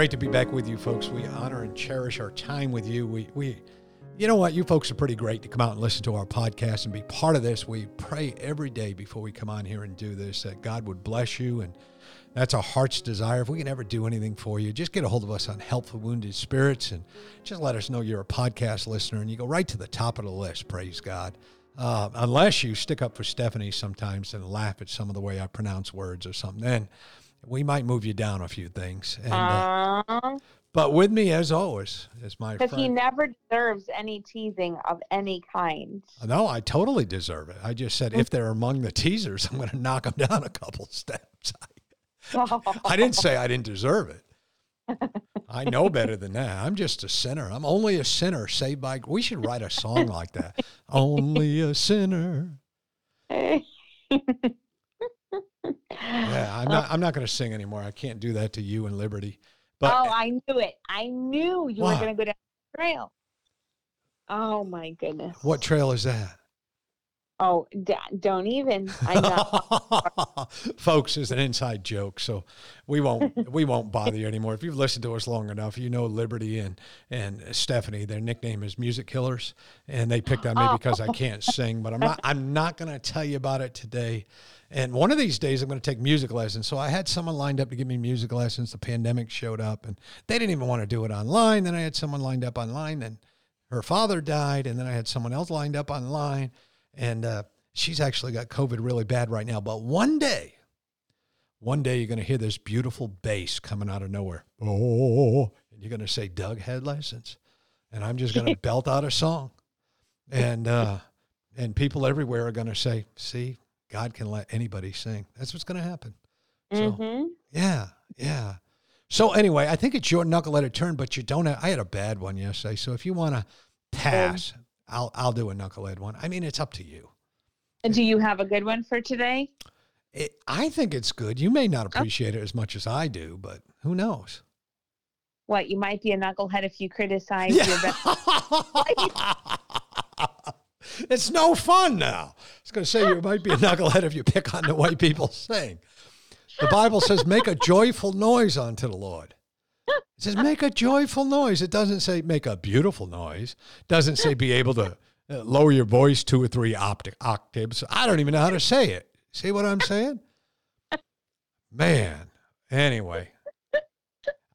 Great to be back with you folks. We honor and cherish our time with you. We we you know what? You folks are pretty great to come out and listen to our podcast and be part of this. We pray every day before we come on here and do this that God would bless you and that's our heart's desire. If we can ever do anything for you, just get a hold of us on Help for Wounded Spirits and just let us know you're a podcast listener and you go right to the top of the list. Praise God. Uh, unless you stick up for Stephanie sometimes and laugh at some of the way I pronounce words or something, then we might move you down a few things. And, uh, but with me, as always, is my Because he never deserves any teasing of any kind. No, I totally deserve it. I just said if they're among the teasers, I'm going to knock them down a couple steps. I didn't say I didn't deserve it. I know better than that. I'm just a sinner. I'm only a sinner saved by. We should write a song like that. only a sinner. yeah, I'm uh, not. I'm not going to sing anymore. I can't do that to you and Liberty. But oh, I knew it. I knew you were going to go down the trail. Oh my goodness! What trail is that? Oh, d- don't even. I know. Folks, is an inside joke, so we won't we won't bother you anymore. If you've listened to us long enough, you know Liberty and and Stephanie. Their nickname is Music Killers, and they picked on me oh. because I can't sing. But I'm not I'm not going to tell you about it today. And one of these days, I'm going to take music lessons. So I had someone lined up to give me music lessons. The pandemic showed up, and they didn't even want to do it online. Then I had someone lined up online. Then her father died, and then I had someone else lined up online and uh, she's actually got COVID really bad right now. But one day, one day you're going to hear this beautiful bass coming out of nowhere. Oh, and you're going to say, Doug had license. And I'm just going to belt out a song. And, uh, and people everywhere are going to say, see, God can let anybody sing. That's what's going to happen. So, mm-hmm. yeah, yeah. So anyway, I think it's your knuckleheaded turn, but you don't have, I had a bad one yesterday. So if you want to pass, I'll I'll do a knucklehead one. I mean, it's up to you. And do you have a good one for today? It, I think it's good. You may not appreciate it as much as I do, but who knows? What you might be a knucklehead if you criticize yeah. your best. it's no fun now. I was going to say you might be a knucklehead if you pick on the way people sing. The Bible says, "Make a joyful noise unto the Lord." It says make a joyful noise. It doesn't say make a beautiful noise. It doesn't say be able to uh, lower your voice two or three optic octaves. I don't even know how to say it. See what I'm saying? Man. Anyway,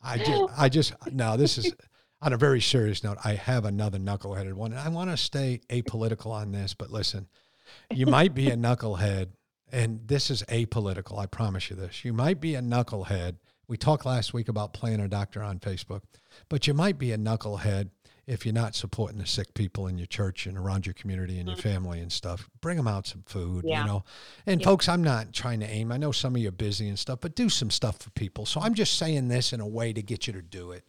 I just, I just, now this is on a very serious note. I have another knuckleheaded one. and I want to stay apolitical on this, but listen, you might be a knucklehead, and this is apolitical. I promise you this. You might be a knucklehead we talked last week about playing a doctor on Facebook, but you might be a knucklehead if you're not supporting the sick people in your church and around your community and your mm-hmm. family and stuff. Bring them out some food, yeah. you know. And yeah. folks, I'm not trying to aim. I know some of you are busy and stuff, but do some stuff for people. So I'm just saying this in a way to get you to do it.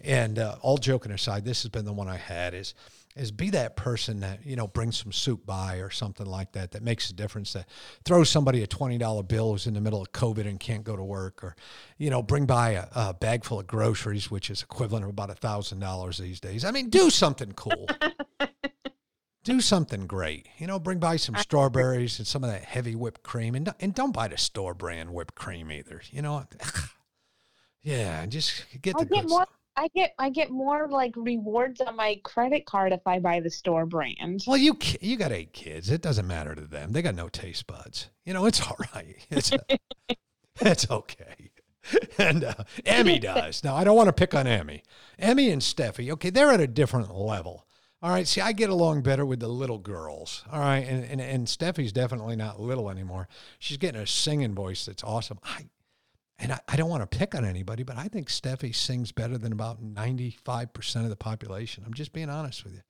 And uh, all joking aside, this has been the one I had is is be that person that you know brings some soup by or something like that that makes a difference that throws somebody a $20 bill who's in the middle of covid and can't go to work or you know bring by a, a bag full of groceries which is equivalent of about a thousand dollars these days. I mean do something cool. Do something great. You know bring by some strawberries and some of that heavy whipped cream and, and don't buy the store brand whipped cream either. You know yeah just get the good more- stuff I get I get more like rewards on my credit card if I buy the store brand. Well, you you got eight kids. It doesn't matter to them. They got no taste buds. You know, it's all right. It's it's okay. And uh, Emmy does. Now, I don't want to pick on Emmy. Emmy and Steffi, okay, they're at a different level. All right. See, I get along better with the little girls. All right. And, and, and Steffi's definitely not little anymore. She's getting a singing voice that's awesome. I, and I, I don't want to pick on anybody, but I think Steffi sings better than about 95% of the population. I'm just being honest with you.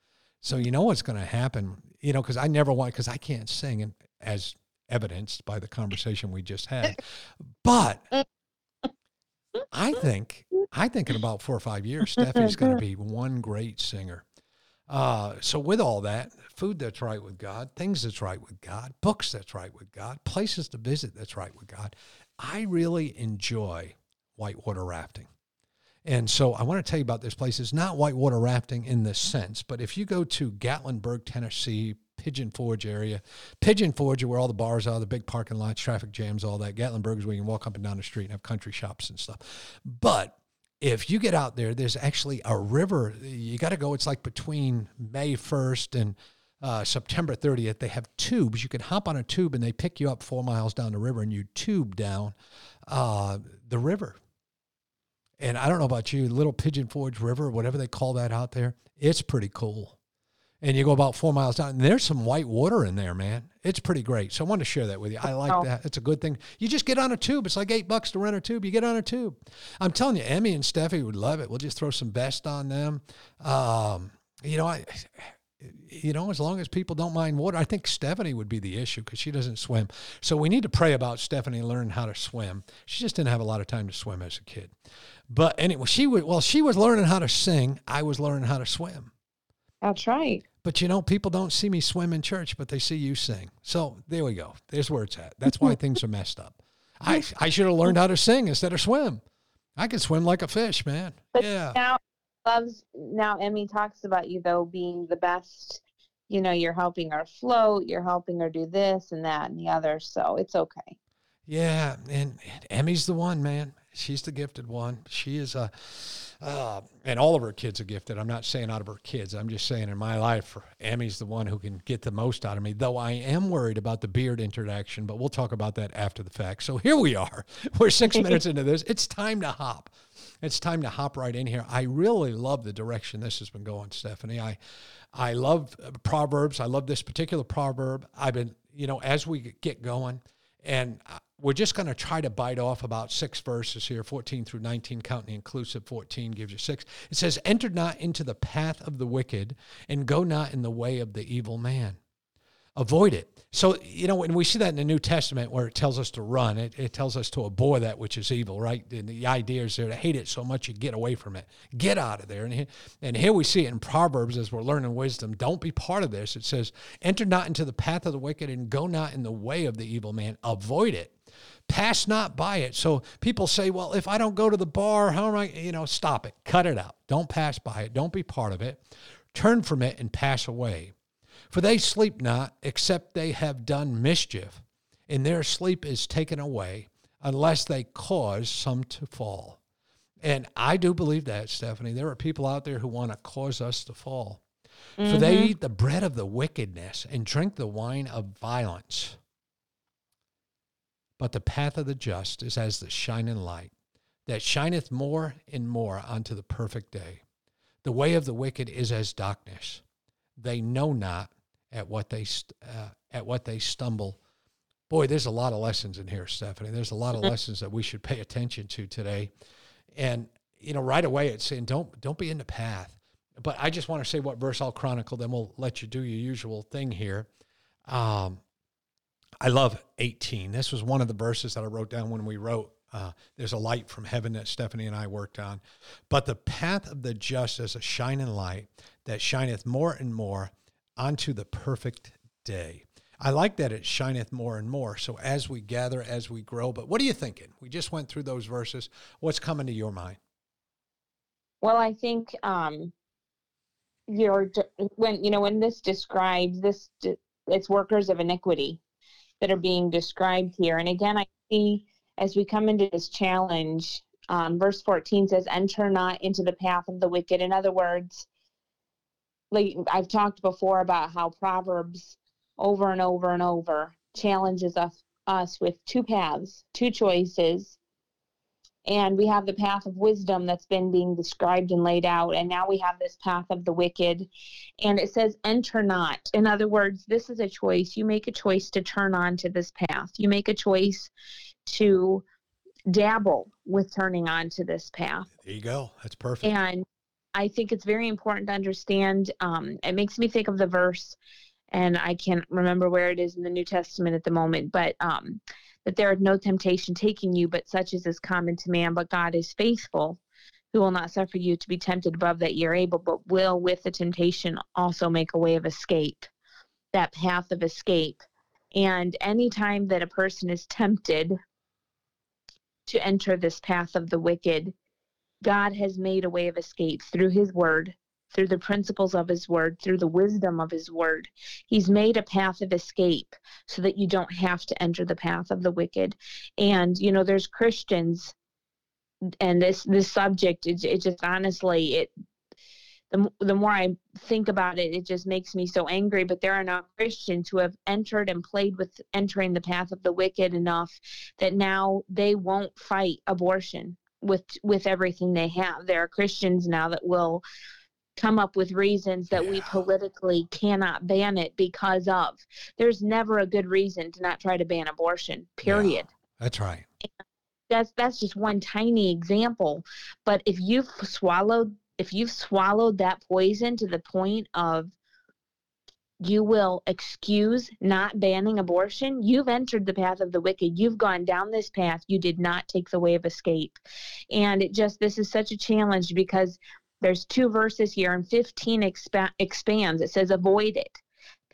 So you know what's going to happen, you know, because I never want, because I can't sing. And as evidenced by the conversation we just had. But I think I think in about four or five years, Stephanie's going to be one great singer. Uh, so with all that, food that's right with God, things that's right with God, books that's right with God, places to visit that's right with God, I really enjoy whitewater rafting. And so I want to tell you about this place. It's not whitewater rafting in this sense, but if you go to Gatlinburg, Tennessee, Pigeon Forge area, Pigeon Forge where all the bars are, the big parking lots, traffic jams, all that. Gatlinburg is where you can walk up and down the street and have country shops and stuff. But if you get out there, there's actually a river. You got to go. It's like between May 1st and uh, September 30th. They have tubes. You can hop on a tube and they pick you up four miles down the river and you tube down uh, the river. And I don't know about you, Little Pigeon Forge River, whatever they call that out there, it's pretty cool. And you go about four miles down, and there's some white water in there, man. It's pretty great. So I wanted to share that with you. I like oh. that. It's a good thing. You just get on a tube. It's like eight bucks to rent a tube. You get on a tube. I'm telling you, Emmy and Steffi would love it. We'll just throw some best on them. Um, you know, I you know, as long as people don't mind water, I think Stephanie would be the issue because she doesn't swim. So we need to pray about Stephanie learning how to swim. She just didn't have a lot of time to swim as a kid. But anyway, she was well, she was learning how to sing. I was learning how to swim. That's right. But you know, people don't see me swim in church, but they see you sing. So there we go. There's where it's at. That's why things are messed up. I I should have learned how to sing instead of swim. I can swim like a fish, man. But yeah. Now loves now Emmy talks about you though being the best. You know, you're helping her float, you're helping her do this and that and the other. So it's okay. Yeah, and, and Emmy's the one, man. She's the gifted one. She is a, uh, and all of her kids are gifted. I'm not saying out of her kids. I'm just saying in my life, Emmy's the one who can get the most out of me. Though I am worried about the beard introduction, but we'll talk about that after the fact. So here we are. We're six minutes into this. It's time to hop. It's time to hop right in here. I really love the direction this has been going, Stephanie. I, I love uh, proverbs. I love this particular proverb. I've been, you know, as we get going, and uh, we're just going to try to bite off about six verses here 14 through 19 counting inclusive 14 gives you six it says enter not into the path of the wicked and go not in the way of the evil man avoid it so you know when we see that in the new testament where it tells us to run it, it tells us to abhor that which is evil right and the idea is there to hate it so much you get away from it get out of there and and here we see it in proverbs as we're learning wisdom don't be part of this it says enter not into the path of the wicked and go not in the way of the evil man avoid it pass not by it. So people say, well, if I don't go to the bar, how am I, you know, stop it, cut it out. Don't pass by it. Don't be part of it. Turn from it and pass away. For they sleep not, except they have done mischief, and their sleep is taken away, unless they cause some to fall. And I do believe that, Stephanie. There are people out there who want to cause us to fall. Mm-hmm. For they mm-hmm. eat the bread of the wickedness and drink the wine of violence. But the path of the just is as the shining light that shineth more and more unto the perfect day. The way of the wicked is as darkness. They know not at what they uh, at what they stumble. Boy, there's a lot of lessons in here, Stephanie. There's a lot of lessons that we should pay attention to today. And you know, right away it's saying don't don't be in the path. But I just want to say what verse I'll chronicle, then we'll let you do your usual thing here. Um, I love 18. This was one of the verses that I wrote down when we wrote uh, There's a light from heaven that Stephanie and I worked on. But the path of the just is a shining light that shineth more and more unto the perfect day. I like that it shineth more and more. So as we gather, as we grow, but what are you thinking? We just went through those verses. What's coming to your mind? Well, I think um, you're when you know when this describes this, it's workers of iniquity that are being described here. And again, I see as we come into this challenge, um, verse 14 says, Enter not into the path of the wicked. In other words, like I've talked before about how Proverbs over and over and over challenges us, us with two paths, two choices, and we have the path of wisdom that's been being described and laid out and now we have this path of the wicked. And it says enter not. In other words this is a choice. You make a choice to turn on to this path. You make a choice to dabble with turning on to this path. There you go. That's perfect. And i think it's very important to understand um, it makes me think of the verse and I can't remember where it is in the New Testament at the moment, but um, that there is no temptation taking you, but such as is common to man. But God is faithful, who will not suffer you to be tempted above that you're able, but will with the temptation also make a way of escape, that path of escape. And anytime that a person is tempted to enter this path of the wicked, God has made a way of escape through his word, through the principles of his word, through the wisdom of his word. He's made a path of escape so that you don't have to enter the path of the wicked. And, you know, there's Christians and this this subject it, it just honestly it the, the more I think about it, it just makes me so angry. But there are now Christians who have entered and played with entering the path of the wicked enough that now they won't fight abortion with with everything they have. There are Christians now that will come up with reasons that yeah. we politically cannot ban it because of. There's never a good reason to not try to ban abortion. Period. Yeah, that's right. And that's that's just one tiny example. But if you've swallowed if you've swallowed that poison to the point of you will excuse not banning abortion, you've entered the path of the wicked. You've gone down this path. You did not take the way of escape. And it just, this is such a challenge because there's two verses here, and 15 expa- expands. It says, avoid it,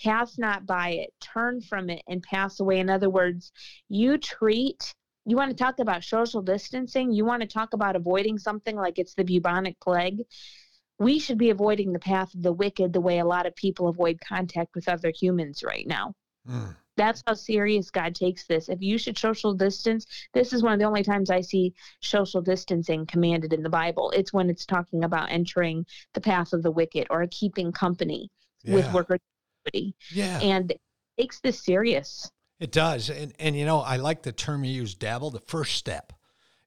pass not by it, turn from it, and pass away. In other words, you treat you want to talk about social distancing, you want to talk about avoiding something like it's the bubonic plague, we should be avoiding the path of the wicked the way a lot of people avoid contact with other humans right now. Mm. That's how serious God takes this. If you should social distance, this is one of the only times I see social distancing commanded in the Bible. It's when it's talking about entering the path of the wicked or keeping company yeah. with workers. Yeah. And it takes this serious. It does. And, and, you know, I like the term you use, dabble, the first step.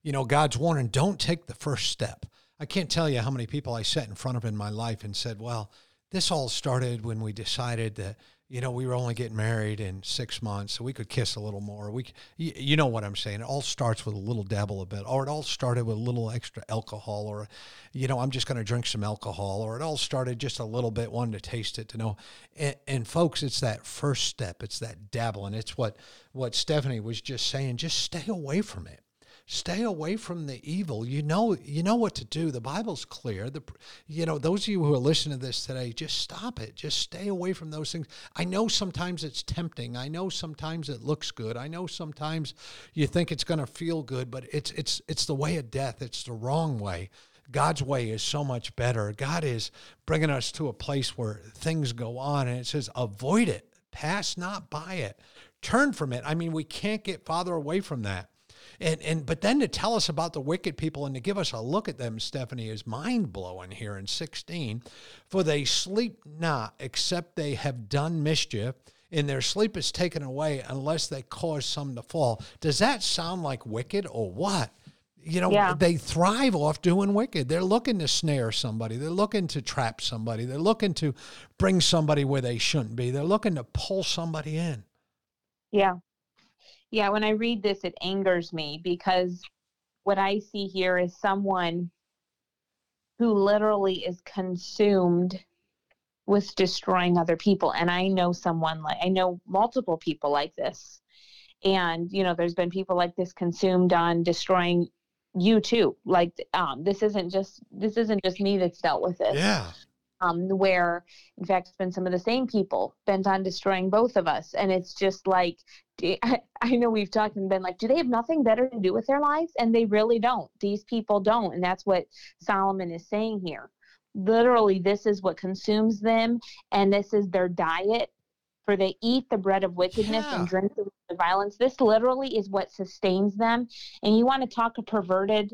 You know, God's warning, don't take the first step. I can't tell you how many people I sat in front of in my life and said, well, this all started when we decided that you know, we were only getting married in six months, so we could kiss a little more. We, you, know what I'm saying? It all starts with a little dabble a bit, or it all started with a little extra alcohol, or, you know, I'm just going to drink some alcohol, or it all started just a little bit, wanting to taste it to know. And, and folks, it's that first step. It's that dabble, and it's what what Stephanie was just saying. Just stay away from it stay away from the evil. You know, you know what to do. The Bible's clear. The, you know, those of you who are listening to this today, just stop it. Just stay away from those things. I know sometimes it's tempting. I know sometimes it looks good. I know sometimes you think it's going to feel good, but it's it's it's the way of death. It's the wrong way. God's way is so much better. God is bringing us to a place where things go on, and it says, avoid it, pass not by it, turn from it. I mean, we can't get farther away from that. And and but then to tell us about the wicked people and to give us a look at them, Stephanie, is mind blowing here in 16. For they sleep not, except they have done mischief, and their sleep is taken away unless they cause some to fall. Does that sound like wicked or what? You know, yeah. they thrive off doing wicked. They're looking to snare somebody. They're looking to trap somebody. They're looking to bring somebody where they shouldn't be. They're looking to pull somebody in. Yeah yeah, when I read this, it angers me because what I see here is someone who literally is consumed with destroying other people. And I know someone like, I know multiple people like this. And, you know, there's been people like this consumed on destroying you too. Like, um, this isn't just, this isn't just me that's dealt with it. Yeah um, where in fact it's been some of the same people bent on destroying both of us. And it's just like I, I know we've talked and been like do they have nothing better to do with their lives? And they really don't. These people don't. And that's what solomon is saying here. Literally this is what consumes them and this is their diet for they eat the bread of wickedness yeah. and drink the violence. This literally is what sustains them. And you want to talk a perverted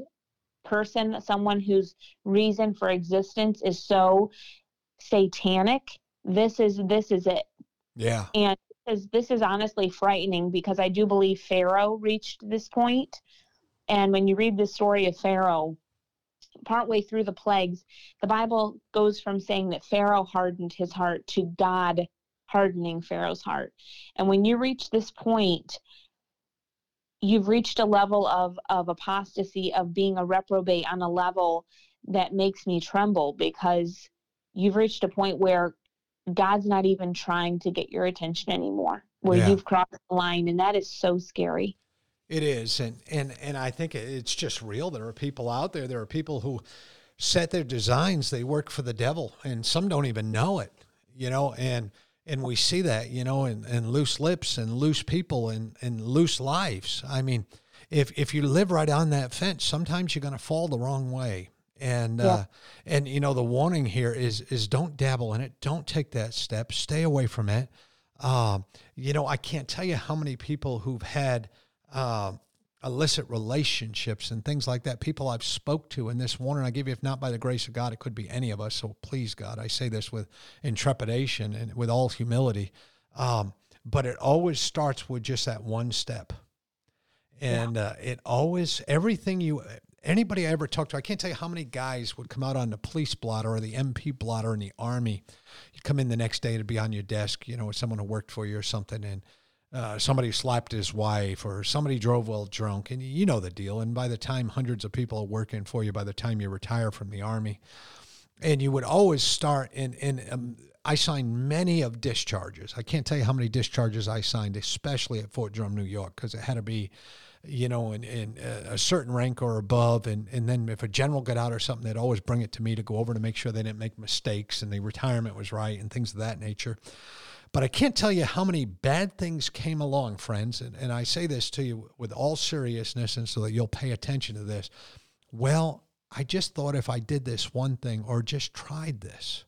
person, someone whose reason for existence is so satanic, this is this is it. Yeah. And this, this is honestly frightening because I do believe Pharaoh reached this point. And when you read the story of Pharaoh, partway through the plagues, the Bible goes from saying that Pharaoh hardened his heart to God hardening Pharaoh's heart. And when you reach this point, you've reached a level of of apostasy of being a reprobate on a level that makes me tremble because you've reached a point where God's not even trying to get your attention anymore, where Yeah. you've crossed the line, and that is so scary. It is, and and and I think it's just real. There are people out there. There are people who set their designs. They work for the devil, and some don't even know it. You know, and and we see that. You know, in, in loose lips and loose people and and loose lives. I mean, if if you live right on that fence, sometimes you're going to fall the wrong way. And Yeah. uh, and you know the warning here is is don't dabble in it. Don't take that step. Stay away from it. Um, you know, I can't tell you how many people who've had um illicit relationships and things like that. People I've spoke to, in this warning I give you, if not by the grace of God, it could be any of us. So please, God, I say this with intrepidation and with all humility. Um, but it always starts with just that one step, and uh, it always everything you. Anybody I ever talked to, I can't tell you how many guys would come out on the police blotter or the MP blotter in the army. You come in the next day to be on your desk, you know, with someone who worked for you or something, and uh, somebody slapped his wife or somebody drove well drunk and you know the deal and by the time hundreds of people are working for you by the time you retire from the army and you would always start in in um, I signed many of discharges. I can't tell you how many discharges I signed, especially at Fort Drum, New York, because it had to be, you know, in, in a certain rank or above. And, and then if a general got out or something, they'd always bring it to me to go over to make sure they didn't make mistakes and the retirement was right and things of that nature. But I can't tell you how many bad things came along, friends. And, and I say this to you with all seriousness and so that you'll pay attention to this. Well, I just thought if I did this one thing or just tried this,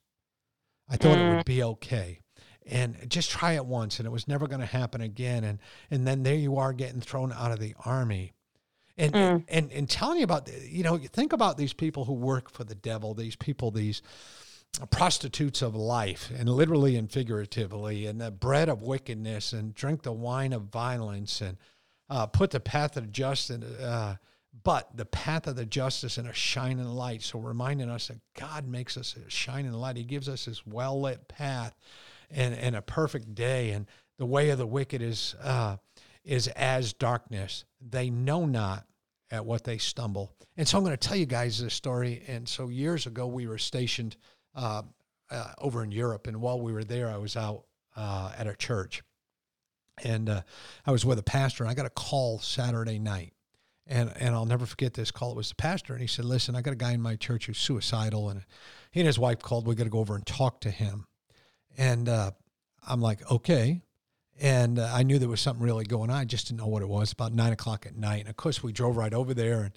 I thought it would be okay. And just try it once and it was never going to happen again. And, and then there you are getting thrown out of the army. And, Mm. and, and telling you about, you know, you think about these people who work for the devil, these people, these, prostitutes of life, and literally and figuratively, and the bread of wickedness, and drink the wine of violence, and uh, put the path of justice, uh, but the path of the justice in a shining light. So reminding us that God makes us a shining light. He gives us this well lit path, and and a perfect day. And the way of the wicked is uh, is as darkness. They know not at what they stumble. And so I'm going to tell you guys this story. And so years ago, we were stationed uh, uh, over in Europe, and while we were there, I was out uh, at a church, and uh, I was with a pastor. And I got a call Saturday night, and and I'll never forget this call. It was the pastor, and he said, "Listen, I got a guy in my church who's suicidal, and he and his wife called. We got to go over and talk to him." And uh, I'm like, "Okay." And uh, I knew there was something really going on. I just didn't know what it was. About nine o'clock at night, and of course, we drove right over there, and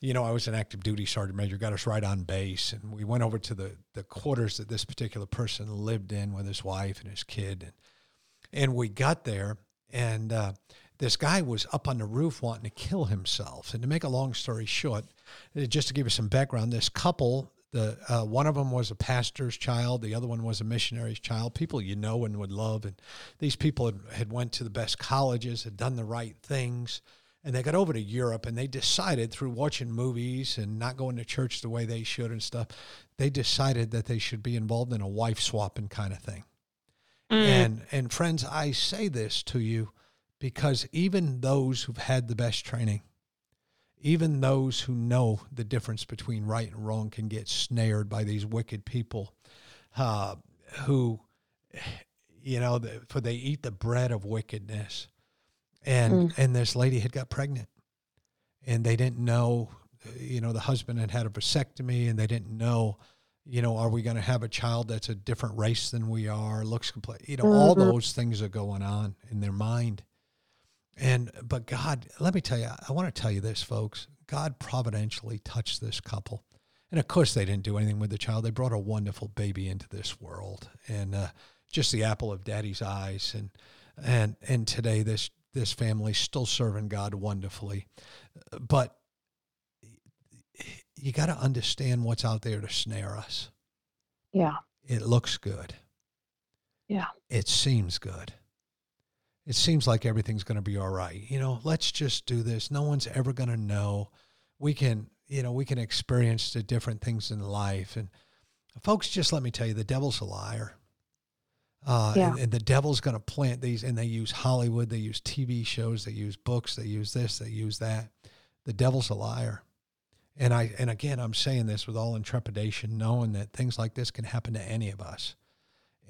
you know, I was an active duty sergeant major, got us right on base. And we went over to the, the quarters that this particular person lived in with his wife and his kid. And, and we got there, and uh, this guy was up on the roof wanting to kill himself. And to make a long story short, uh, just to give you some background, this couple, the uh, one of them was a pastor's child, the other one was a missionary's child, people you know and would love. And these people had, had went to the best colleges, had done the right things and they got over to Europe and they decided through watching movies and not going to church the way they should and stuff, they decided that they should be involved in a wife swapping kind of thing. Mm. And and friends, I say this to you because even those who've had the best training, even those who know the difference between right and wrong can get snared by these wicked people uh, who, you know, the, for they eat the bread of wickedness and and this lady had got pregnant. And they didn't know you know the husband had had a vasectomy and they didn't know you know are we going to have a child that's a different race than we are looks complete you know all Mhm. those things are going on in their mind. And but god let me tell you i want to tell you this folks. God providentially touched this couple. And of course they didn't do anything with the child. They brought a wonderful baby into this world. And uh, just the apple of daddy's eyes. And and and today this this family still serving God wonderfully. But you got to understand what's out there to snare us. Yeah. It looks good. Yeah. It seems good. It seems like everything's going to be all right. You know, let's just do this. No one's ever going to know. We can, you know, we can experience the different things in life. And folks, just let me tell you, the devil's a liar. Uh, Yeah. and, and the devil's going to plant these, and they use Hollywood, they use TV shows, they use books, they use this, they use that. The devil's a liar. And I, and again, I'm saying this with all intrepidation, knowing that things like this can happen to any of us.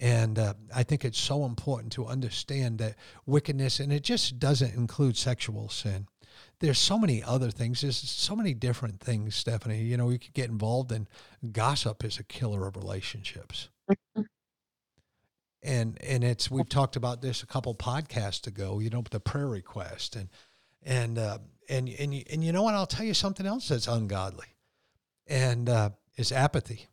And uh, I think it's so important to understand that wickedness, and it just doesn't include sexual sin. There's so many other things. There's so many different things, Stephanie. You know, we could get involved in gossip is a killer of relationships. And and it's we've talked about this a couple podcasts ago. You know, the prayer request and and uh, and and you, and you know what? I'll tell you something else that's ungodly, and uh, is apathy.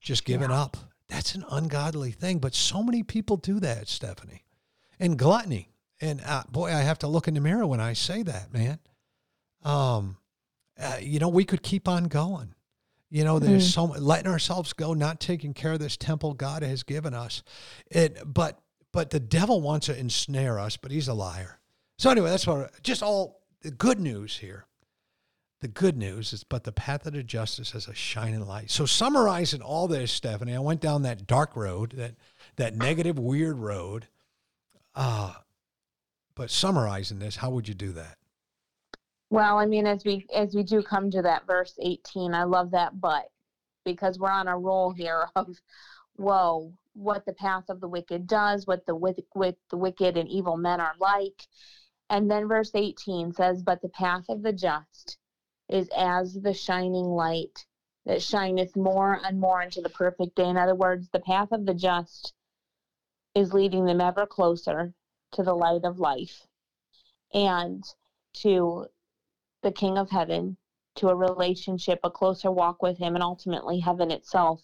Just giving yeah. up. That's an ungodly thing, but so many people do that, Stephanie. And gluttony. And uh, boy, I have to look in the mirror when I say that, man. Um, uh, you know, we could keep on going. You know, there's mm-hmm. so letting ourselves go, not taking care of this temple God has given us. It, but but the devil wants to ensnare us, but he's a liar. So anyway, that's what just all the good news here. The good news is, but the path of the justice is a shining light. So summarizing all this, Stephanie, I went down that dark road, that that negative, weird road. Uh, but summarizing this, how would you do that? Well, I mean, as we as we do come to that verse 18, I love that but because we're on a roll here of whoa, what the path of the wicked does, what the with, the wicked and evil men are like. And then verse 18 says, But the path of the just is as the shining light that shineth more and more into the perfect day. In other words, the path of the just is leading them ever closer to the light of life and to the King of Heaven, to a relationship, a closer walk with Him, and ultimately heaven itself.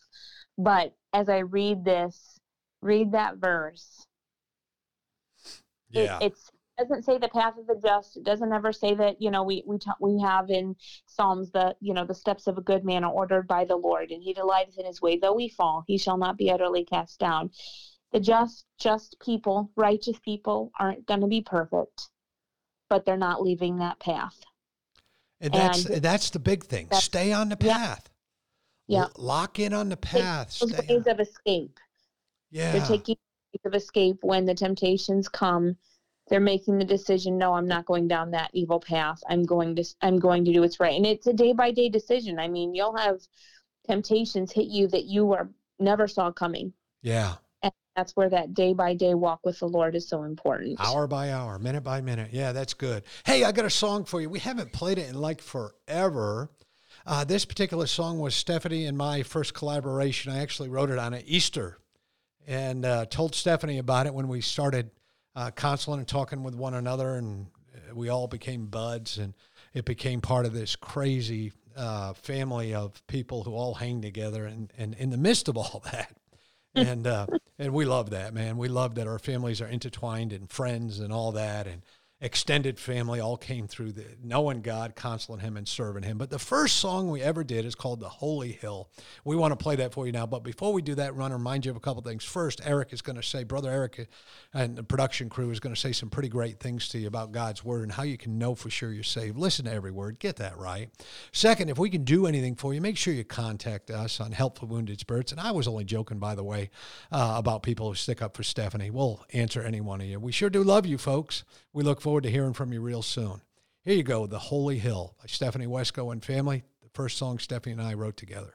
But as I read this, read that verse. Yeah. It, doesn't say the path of the just. It doesn't ever say that you know we we ta- we have in Psalms that you know the steps of a good man are ordered by the Lord, and He delighteth in His way. Though we fall, He shall not be utterly cast down. The just, just people, righteous people aren't going to be perfect, but they're not leaving that path. And that's and that's the big thing. Stay on the path. Yeah. L- lock in on the path. Those ways of escape. Yeah. They're taking ways of escape when the temptations come. They're making the decision. No, I'm not going down that evil path. I'm going to. I'm going to do what's right. And it's a day by day decision. I mean, you'll have temptations hit you that you were never saw coming. Yeah that's where that day by day walk with the Lord is so important. Hour by hour, minute by minute. Yeah, that's good. Hey, I got a song for you. We haven't played it in like forever. Uh, this particular song was Stephanie and my first collaboration. I actually wrote it on an Easter and uh, told Stephanie about it when we started uh, counseling and talking with one another, and uh, we all became buds, and it became part of this crazy uh, family of people who all hang together. And, and in the midst of all that, and uh, and we love that, man. We love that our families are intertwined and friends and all that, and extended family all came through the knowing God, consoling Him, and serving Him. But the first song we ever did is called "The Holy Hill." We want to play that for you now. But before we do that, run remind you of a couple things. First, Eric is going to say, Brother Eric, and the production crew is going to say some pretty great things to you about God's Word and how you can know for sure you're saved. Listen to every word, get that right. Second, if we can do anything for you, make sure you contact us on Help for Wounded Spirits. And I was only joking, by the way, uh, about people who stick up for Stephanie. We'll answer any one of you. We sure do love you, folks. We look forward to hearing from you real soon. Here you go, The Holy Hill by Stephanie Wesco and family. The first song Stephanie and I wrote together.